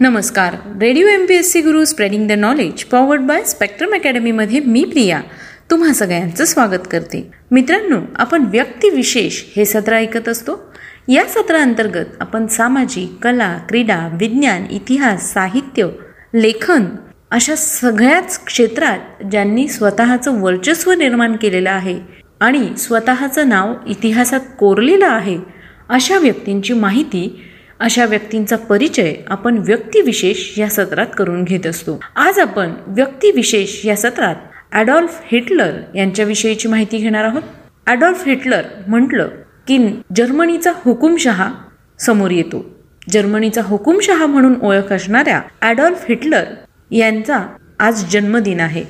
नमस्कार. Radio M P S C Guru spreading the knowledge powered by Spectrum अकॅडमीमध्ये मी प्रिया तुम्हा सगळ्यांचं स्वागत करते. मित्रांनो आपण व्यक्तिविशेष हे सत्र ऐकत असतो. या सत्राअंतर्गत आपण सामाजिक कला क्रीडा विज्ञान इतिहास साहित्य लेखन अशा सगळ्याच क्षेत्रात ज्यांनी स्वतःचं वर्चस्व निर्माण केलेलं आहे आणि स्वतःचं नाव इतिहासात कोरलेलं आहे अशा व्यक्तींची माहिती अशा व्यक्तींचा परिचय आपण व्यक्तिविशेष या सत्रात करून घेत असतो. आज आपण व्यक्तिविशेष या सत्रात ॲडॉल्फ हिटलर यांच्याविषयीची माहिती घेणार आहोत. ॲडॉल्फ हिटलर म्हटलं की जर्मनीचा हुकुमशहा समोर येतो. जर्मनीचा हुकुमशहा म्हणून ओळख असणाऱ्या ॲडॉल्फ हिटलर यांचा आज जन्मदिन आहे.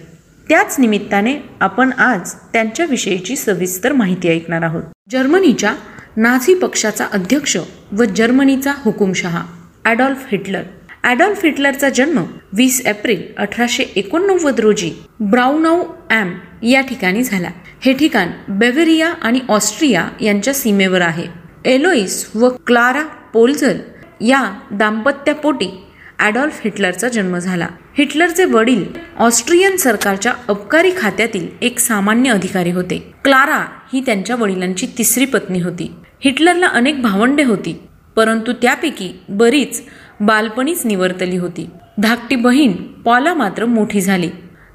त्याच निमित्ताने आपण आज त्यांच्याविषयीची सविस्तर माहिती ऐकणार आहोत. जर्मनीच्या नाझी पक्षाचा अध्यक्ष व जर्मनीचा हुकुमशहा ॲडॉल्फ हिटलर. ॲडॉल्फ हिटलरचा जन्म वीस एप्रिल अठराशे एकोणनव्वद रोजी ब्राउनाऊ ॲम या ठिकाणी झाला. हे ठिकाण बेवेरिया आणि ऑस्ट्रिया यांच्या सीमेवर आहे. एलोईस व क्लारा पोल्झल या दाम्पत्यापोटी ॲडॉल्फ हिटलरचा जन्म झाला. हिटलरचे वडील ऑस्ट्रियन सरकारच्या अबकारी खात्यातील एक सामान्य अधिकारी होते. क्लारा ही त्यांच्या वडिलांची तिसरी पत्नी होती. हिटलरला अनेक भावंडे होती परंतु त्यापैकी बरीच बालपणीच निवर्तली होती. धाकटी बहीण पॉला मात्र मोठी झाली.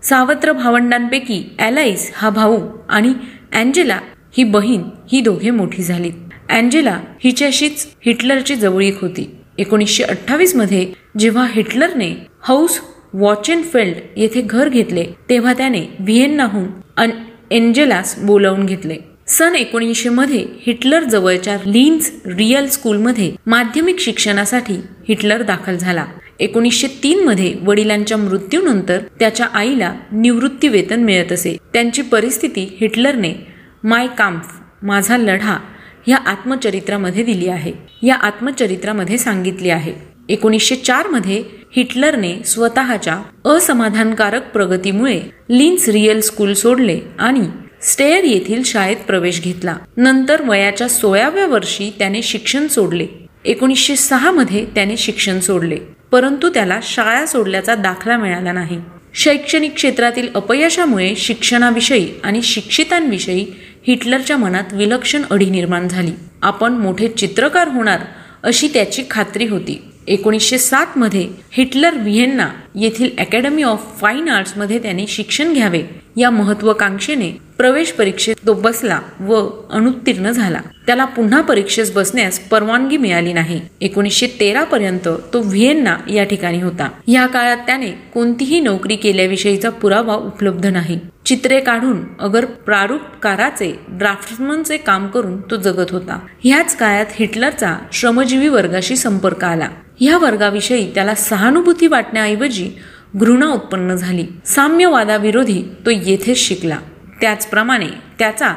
सावत्र भावंडांपैकी ॲलाईस हा भाऊ आणि अँजेला ही बहीण ही दोघे मोठी झाली अँजेला हिच्याशीच हिटलरची जवळीक होती. एकोणीसशे अठ्ठावीसमध्ये जेव्हा हिटलरने हाऊस वॉचेनफेल्ड येथे घर घेतले तेव्हा त्याने व्हिएन्नाहून एंजेलास बोलावून घेतले. सन एकोणीसशे मध्ये हिटलर जवळच्या लिन्स रियल स्कूलमध्ये माध्यमिक शिक्षणासाठी हिटलर दाखल झाला. एकोणीसशे तीन मध्ये वडिलांच्या मृत्यूनंतर त्याच्या आईला निवृत्ती वेतन मिळत असे. त्यांची परिस्थिती हिटलरने माय काम्फ माझा लढा या आत्मचरित्रामध्ये दिली आहे. या आत्मचरित्रामध्ये सांगितली आहे. एकोणीसशे चारमध्ये हिटलरने स्वतःच्या असमाधानकारक प्रगतीमुळे लिन्स रियल स्कूल सोडले आणि स्टेअर येथील शाळेत प्रवेश घेतला. नंतर वयाच्या सोळाव्या वर्षी त्याने शिक्षण सोडले. एकोणीसशे सहा मध्ये त्याने शिक्षण सोडले. परंतु त्याला शाळा सोडल्याचा दाखला मिळाला नाही. शैक्षणिक क्षेत्रातील अपयशामुळे शिक्षणाविषयी आणि शिक्षितांविषयी हिटलरच्या मनात विलक्षण अडी निर्माण झाली. आपण मोठे चित्रकार होणार अशी त्याची खात्री होती. एकोणीसशे सातमध्ये हिटलर व्हिएन्ना येथील अकॅडमी ऑफ फाईन आर्ट्समध्ये त्याने शिक्षण घ्यावे. या महत्वाकांक्षेने प्रवेश परीक्षेत तो बसला व अनुत्तीर्ण झाला. त्याला पुन्हा परीक्षेस बसण्यास परवानगी मिळाली नाही. एकोणीसशे तेरा पर्यंत तो व्हिएन्ना या ठिकाणी होता. या काळात त्याने कोणतीही नोकरी केल्याविषयीचा पुरावा उपलब्ध नाही. चित्रे काढून अगर प्रारूपकाराचे ड्राफ्टमनचे काम करून तो जगत होता. ह्याच काळात हिटलरचा श्रमजीवी वर्गाशी संपर्क आला. ह्या वर्गाविषयी त्याला सहानुभूती वाटण्याऐवजी घृणा उत्पन्न झाली. साम्यवादाविरोधी तो येथेच शिकला. त्याचप्रमाणे त्याचा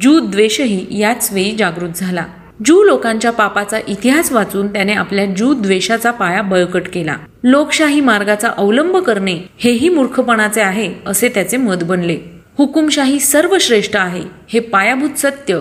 जू द्वेषही याच वेळी जागृत झाला. जू लोकांच्या पापाचा इतिहास वाचून त्याने आपल्या जू द्वेषाचा पाया बळकट केला. लोकशाही मार्गाचा अवलंब करणे हेही मूर्खपणाचे आहे असे त्याचे मत बनले. हुकुमशाही सर्वश्रेष्ठ आहे हे पायाभूत सत्य.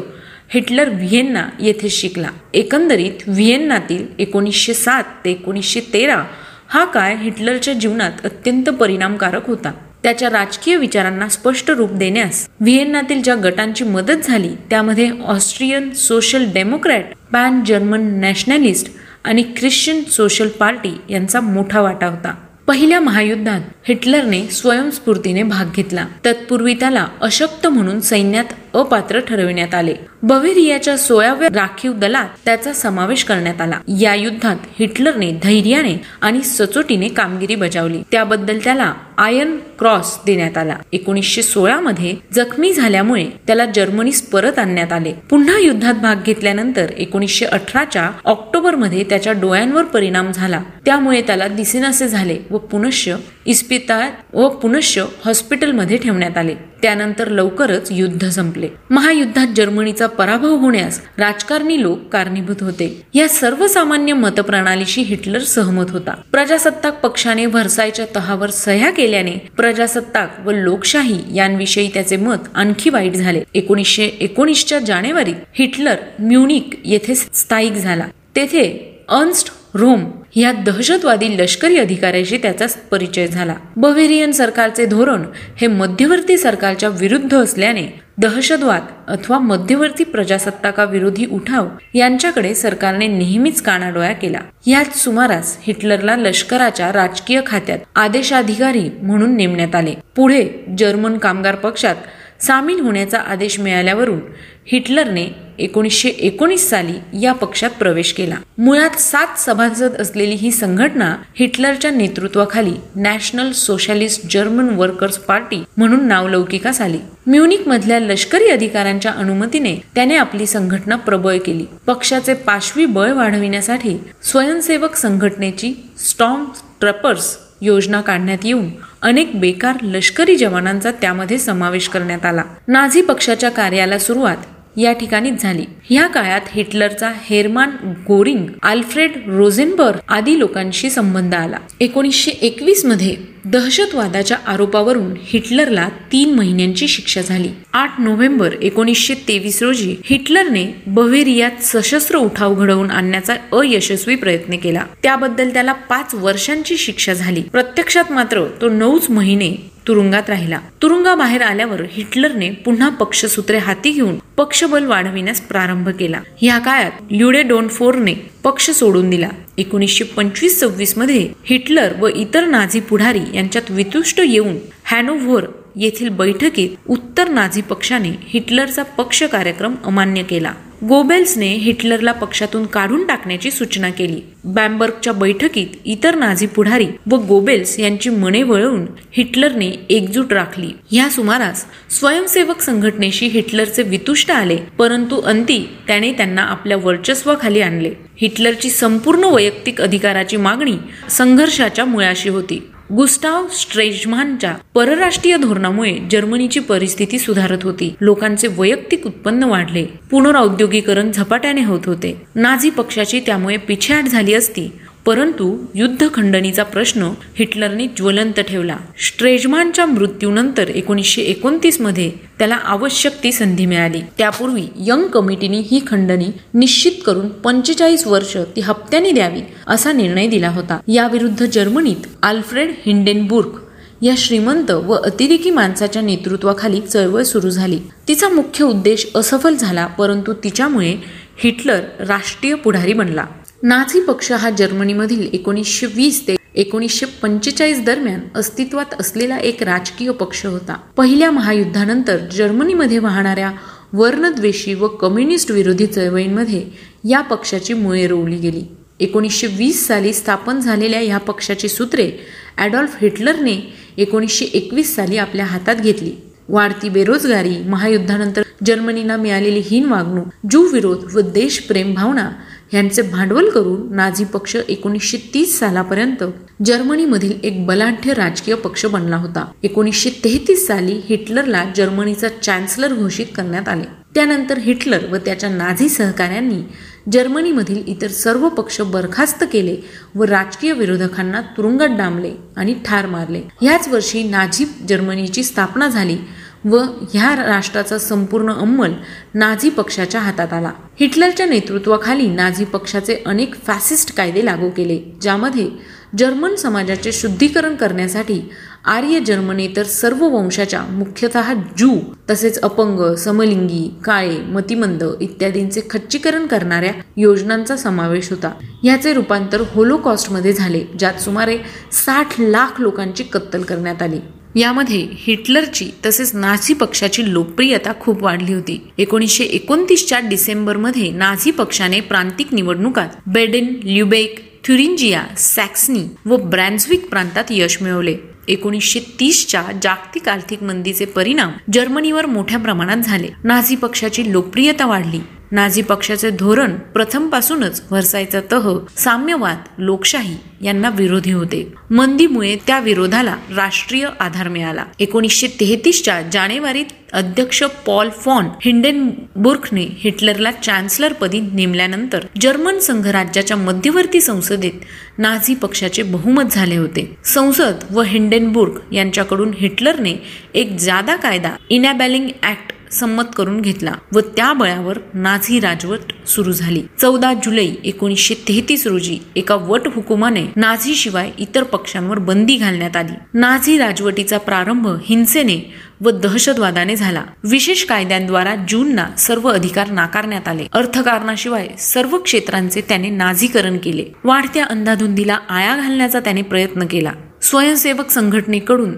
हिटलर व्हिएन्ना येथे शिकला. एकंदरीत व्हिएन्नातील एकोणीसशे सात ते एकोणीसशे तेरा हा काळ हिटलरच्या जीवनात अत्यंत परिणामकारक होता. त्याच्या राजकीय विचारांना स्पष्ट रूप देण्यास व्हिएन्नातील ज्या गटांची मदत झाली त्यामध्ये Austrian social democrat pan German nationalist आणि ख्रिश्चन सोशल पार्टी यांचा मोठा वाटा होता. पहिल्या महायुद्धात हिटलरने स्वयंस्फूर्तीने भाग घेतला. तत्पूर्वी त्याला अशक्त म्हणून सैन्यात अपात्र ठरविण्यात आले. बवेरियाच्या सोळाव्या राखीव दलात त्याचा समावेश करण्यात आला. या युद्धात हिटलरने धैर्याने आणि सचोटीने कामगिरी बजावली. त्याबद्दल त्याला आयर्न क्रॉस देण्यात आला. एकोणीसशे सोळा मध्ये जखमी झाल्यामुळे त्याला जर्मनीस परत आणण्यात आले. पुन्हा युद्धात भाग घेतल्यानंतर एकोणीसशे अठराच्या ऑक्टोबरमध्ये त्याच्या डोळ्यांवर परिणाम झाला. त्यामुळे त्याला दिसेनासे झाले व पुनश्च इस्पितळ व पुनश्च हॉस्पिटलमध्ये ठेवण्यात आले. त्यानंतर लवकरच युद्ध संपले. महायुद्धात जर्मनीचा पराभव होण्यास राजकारणी लोक कारणीभूत होते. या सर्वसामान्य मतप्रणालीशी हिटलर सहमत होता. प्रजासत्ताक पक्षाने व्हर्सायच्या तहावर सह्या केल्याने प्रजासत्ताक व लोकशाही यांविषयी त्याचे मत आणखी वाईट झाले. एकोणीसशे एकोणीसच्या जानेवारीत हिटलर म्युनिक येथे स्थायिक झाला. तेथे अर्न्स्ट रोम या दहशतवादी लष्करी अधिकाऱ्याशी त्याचा परिचय झाला. बवेरियन सरकारचे धोरण हे मध्यवर्ती सरकारच्या विरुद्ध असल्याने दहशतवाद अथवा मध्यवर्ती प्रजासत्ताकाविरोधी उठाव यांच्याकडे सरकारने नेहमीच कानाडोळा केला याच सुमारास हिटलरला लष्कराच्या राजकीय खात्यात आदेशाधिकारी म्हणून नेमण्यात आले. पुढे जर्मन कामगार पक्षात सामील होण्याचा आदेश मिळाल्यावरून हिटलरने एकोणीसशे एकोणीस साली या पक्षात प्रवेश केला. मुळात सात सभासद असलेली ही संघटना हिटलरच्या नेतृत्वाखाली national socialist German workers party म्हणून नावलौकिकास आली. म्युनिक मधल्या लष्करी अधिकाऱ्यांच्या अनुमतीने त्याने आपली संघटना प्रबळ केली. पक्षाचे पाशवी बळ वाढविण्यासाठी स्वयंसेवक संघटनेची स्टॉम ट्रपर्स योजना काढण्यात येऊन अनेक बेकार लष्करी जवानांचा त्यामध्ये समावेश करण्यात आला. नाझी पक्षाच्या कार्याला सुरुवात या ठिकाणीच झाली. या काळात हिटलरचा हेरमान गोरिंग आल्फ्रेड रोझेनबर्ग आदी लोकांशी संबंध आला. एकोणीसशे एकवीसमध्ये दहशतवादाच्या आरोपावरून हिटलरला तीन महिन्यांची शिक्षा झाली. आठ नोव्हेंबर एकोणीसशे तेवीस रोजी हिटलरने बव्हेरियात सशस्त्र उठाव घडवून आणण्याचा अयशस्वी प्रयत्न केला. त्याबद्दल त्याला पाच वर्षांची शिक्षा झाली. प्रत्यक्षात मात्र तो नऊच महिने तुरुंगात राहिला. तुरुंगाबाहेर आल्यावर हिटलरने पुन्हा पक्षसूत्रे हाती घेऊन पक्षबल वाढविण्यास प्रारंभ केला. या काळात ल्युडे फोरने पक्ष सोडून दिला. एकोणीसशे पंचवीस सव्वीसमध्ये हिटलर व इतर नाझी पुढारी यांच्यात वितुष्ट येऊन हॅनोव्हर येथील बैठकीत उत्तर नाझी पक्षाने हिटलरचा पक्ष कार्यक्रम अमान्य केला. गोबेल्सने हिटलरला पक्षातून काढून टाकण्याची सूचना केली. बॅम्बर्गच्या बैठकीत इतर नाझी पुढारी व गोबेल्स यांची मने वळवून हिटलरने एकजूट राखली. ह्या सुमारास स्वयंसेवक संघटनेशी हिटलरचे वितुष्ट आले परंतु अंती त्याने त्यांना आपल्या वर्चस्वाखाली आणले. हिटलरची संपूर्ण वैयक्तिक अधिकाराची मागणी संघर्षाच्या मुळाशी होती. गुस्टाव स्ट्रेजमानच्या परराष्ट्रीय धोरणामुळे जर्मनीची परिस्थिती सुधारत होती. लोकांचे वैयक्तिक उत्पन्न वाढले. पुनरौद्योगिकरण झपाट्याने होत होते. नाझी पक्षाची त्यामुळे पिछेहाट झाली असती. परंतु युद्ध खंडणीचा प्रश्न हिटलरने ज्वलंत ठेवला. स्ट्रेजमानच्या मृत्यूनंतर एकोणीसशे एकोणतीसमध्ये त्याला आवश्यक ती संधी मिळाली. त्यापूर्वी यंग कमिटीने ही खंडणी निश्चित करून पंचेचाळीस वर्ष ती हप्त्याने द्यावी असा निर्णय दिला होता. याविरुद्ध जर्मनीत आल्फ्रेड हिंडेनबुर्ग या श्रीमंत व अतिरेकी माणसाच्या नेतृत्वाखाली चळवळ सुरू झाली. तिचा मुख्य उद्देश असफल झाला परंतु तिच्यामुळे हिटलर राष्ट्रीय पुढारी बनला. नाझी पक्ष हा जर्मनीमधील एकोणीसशे वीस ते एकोणीसशे पंचेचाळीस दरम्यान अस्तित्वात असलेला एक राजकीय पक्ष होता. पहिल्या महायुद्धानंतर जर्मनीमध्ये वाहणाऱ्या वर्णद्वेषी व कम्युनिस्ट विरोधी चळवळींमध्ये या पक्षाची मुळे रोवली गेली. एकोणीसशे वीस साली स्थापन झालेल्या या पक्षाची सूत्रे ॲडॉल्फ हिटलरने एकोणीसशे एकवीस साली आपल्या हातात घेतली. वाढती बेरोजगारी महायुद्धानंतर जर्मनीला मिळालेली हीन वागणूक जू विरोध व देशप्रेम भावना यांचे भांडवल करून नाझी पक्ष एकोणीसशे तीस सालापर्यंत जर्मनीमधील एक बलाढ्य राजकीय पक्ष बनला होता. एकोणीसशे तेहतीस साली हिटलरला जर्मनीचा चॅन्सलर घोषित करण्यात आले. त्यानंतर हिटलर व त्याच्या नाझी सहकाऱ्यांनी जर्मनीमधील इतर सर्व पक्ष बरखास्त केले व राजकीय विरोधकांना तुरुंगात डांबले आणि ठार मारले. याच वर्षी नाझी जर्मनीची स्थापना झाली व ह्या राष्ट्राचा संपूर्ण अंमल नाझी पक्षाच्या हातात आला. हिटलरच्या नेतृत्वाखाली नाझी पक्षाचे अनेक फॅसिस्ट कायदे लागू केले ज्यामध्ये जर्मन समाजाचे शुद्धीकरण करण्यासाठी आर्य जर्मनेतर सर्व वंशाच्या मुख्यतः जू तसेच अपंग समलिंगी काळे मतिमंद इत्यादींचे खच्चीकरण करणाऱ्या योजनांचा समावेश होता. याचे रूपांतर होलोकॉस्टमध्ये झाले ज्यात सुमारे साठ लाख लोकांची कत्तल करण्यात आली. यामध्ये हिटलरची तसेच नाझी पक्षाची लोकप्रियता खूप वाढली होती. एकोणीसशे एकोणतीसच्या डिसेंबरमध्ये नाझी पक्षाने प्रांतिक निवडणुकात बेडेन ल्युबेक थ्युरिंजिया सॅक्सनी व ब्रॅन्झविक प्रांतात यश मिळवले. एकोणीसशे तीसच्या जागतिक आर्थिक मंदीचे परिणाम जर्मनीवर मोठ्या प्रमाणात झाले. नाझी पक्षाची लोकप्रियता वाढली. नाझी पक्षाचे धोरण प्रथमपासूनच व्हरसायचा तह साम्यवाद लोकशाही यांना विरोधी होते. मंदीमुळे त्या विरोधाला राष्ट्रीय आधार मिळाला. एकोणीसशे तेहतीसच्या जानेवारीत अध्यक्ष पॉल फॉन हिंडेनबुर्खने हिटलरला चान्सलरपदी नेमल्यानंतर जर्मन संघराज्याच्या मध्यवर्ती संसदेत नाझी पक्षाचे बहुमत झाले होते. संसद व हिंडेनबुर्ग यांच्याकडून हिटलरने एक जादा कायदा इनॅबॅलिंग ऍक्ट संमत करून घेतला व त्या बळावर नाझी राजवट सुरू झाली. चौदा जुलै एकोणीसशे तेहतीस रोजी एका वट हुकुमाने नाझी शिवाय इतर पक्षांवर बंदी घालण्यात आली. नाझी राजवटीचा प्रारंभ हिंसेने व दहशतवादाने झाला. विशेष कायद्यांद्वारा जूनना सर्व अधिकार नाकारण्यात आले. अर्थकारणाशिवाय सर्व क्षेत्रांचे त्याने नाझीकरण केले. वाढत्या अंधाधुंदीला आळा घालण्याचा त्याने प्रयत्न केला. स्वयंसेवक संघटनेकडून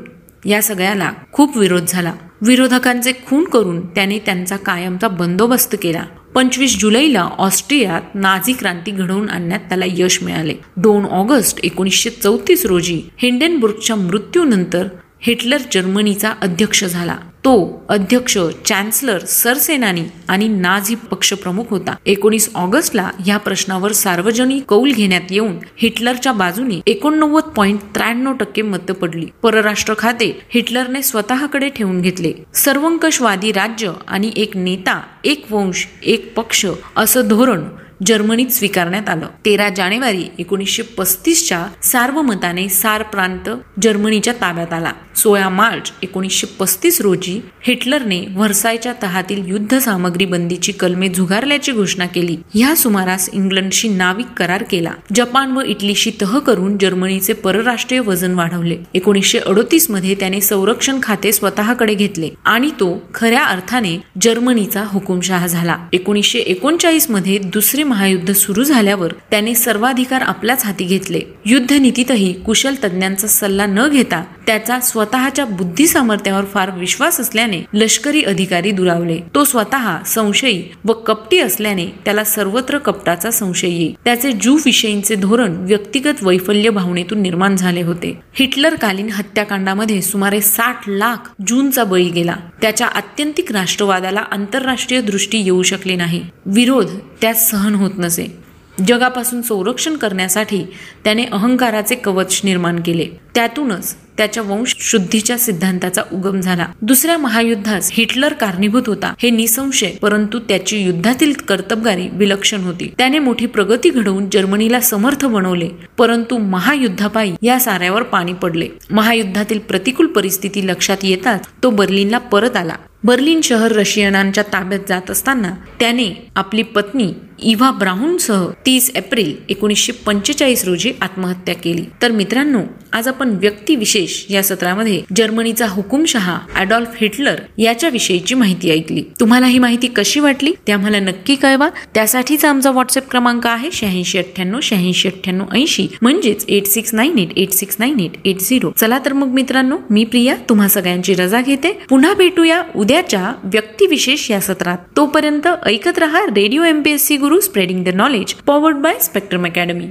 या सगळ्याला खूप विरोध झाला. विरोधकांचे खून करून त्याने त्यांचा कायमचा बंदोबस्त केला. पंचवीस जुलैला ऑस्ट्रियात नाझी क्रांती घडवून आणण्यात त्याला यश मिळाले. दोन ऑगस्ट एकोणीसशे चौतीस रोजी हिंडेनबुर्गच्या मृत्यूनंतर हिटलर जर्मनीचा अध्यक्ष झाला. तो अध्यक्ष चॅन्सलर सरसेनानी आणि नाझी पक्षप्रमुख होता. एकोणीस ऑगस्टला या प्रश्नावर सार्वजनिक कौल घेण्यात येऊन हिटलरच्या बाजूने एकोणनव्वद पॉईंट त्र्याण्णव टक्के मतं पडली. परराष्ट्र खाते हिटलरने स्वतःकडे ठेवून घेतले. सर्वंकषवादी राज्य आणि एक नेता एक वंश एक पक्ष असं धोरण जर्मनीत स्वीकारण्यात आलं. तेरा जानेवारी एकोणीसशे पस्तीसच्या सार्वमताने सार प्रांत जर्मनीच्या ताब्यात आला. सोळा मार्च एकोणीसशे पस्तीस रोजी हिटलरने व्हर्सायच्या तहातील युद्ध सामग्री बंदीची कलमे झुगारल्याची घोषणा केली. ह्या सुमारास इंग्लंडशी नाविक करार केला. जपान व इटलीशी तह करून जर्मनीचे परराष्ट्रीय वजन वाढवले. एकोणीसशे अडोतीसमध्ये त्याने संरक्षण खाते स्वतःकडे घेतले आणि तो खऱ्या अर्थाने जर्मनीचा हुकुमशाह झाला. एकोणीसशे एकोणचाळीसमध्ये दुसरे महायुद्ध सुरू झाल्यावर त्याने सर्वाधिकार आपल्याच हाती घेतले. युद्धनीतीतही कुशल तज्ञांचा सल्ला न घेता त्याचा स्वतःच्या बुद्धी सामर्थ्यावर फार विश्वास असल्याने लष्करी अधिकारी दुरावले. तो स्वतः संशयी व कपटी असल्याने त्याला सर्वत्र कपटाचा संशय येई. त्याचे जू विषयींचे धोरण व्यक्तिगत वैफल्य भावनेतून निर्माण झाले होते. हिटलर कालीन हत्याकांडामध्ये सुमारे साठ लाख जूनचा बळी गेला. त्याच्या आत्यंतिक राष्ट्रवादाला आंतरराष्ट्रीय दृष्टी येऊ शकली नाही. विरोध त्यात सहन होत नसे. जगापासून संरक्षण करण्यासाठी त्याने अहंकाराचे कवच निर्माण केले. त्यातूनच त्याच्या वंश शुद्धीच्या सिद्धांताचा उगम झाला. दुसऱ्या महायुद्धास हिटलर कारणीभूत होता. हे निसंशय परंतु त्याची युद्धातील कर्तबगारी विलक्षण होती. त्याने मोठी प्रगती घडवून जर्मनीला समर्थ बनवले परंतु महायुद्धापायी या साऱ्यावर पाणी पडले. महायुद्धातील प्रतिकूल परिस्थिती लक्षात येताच तो बर्लिनला परत आला. बर्लिन शहर रशियनांच्या ताब्यात जात असताना त्याने आपली पत्नी इव्हा ब्राहूनसह तीस एप्रिल एकोणीसशे पंचेचाळीस रोजी आत्महत्या केली. तर मित्रांनो आज आपण व्यक्तिविशेष या सत्रामध्ये जर्मनीचा हुकुमशहा अडॉल्फ हिटलर याच्या विषयीची माहिती ऐकली. तुम्हाला ही माहिती कशी वाटली? ते आम्हाला नक्की कळवा. त्यासाठीच आमचा व्हॉट्सअप क्रमांक आहे शहाऐंशी अठ्ठ्याण्णव शहाऐंशी अठ्ठ्याण्णव ऐंशी. म्हणजेच eight six nine eight eight six nine eight eight zero चला तर मग मित्रांनो मी प्रिया तुम्हा सगळ्यांची रजा घेते. पुन्हा भेटूया उद्याच्या व्यक्तिविशेष या सत्रात. तोपर्यंत ऐकत रहा radio MPSC Guru spreading the knowledge powered by Spectrum academy.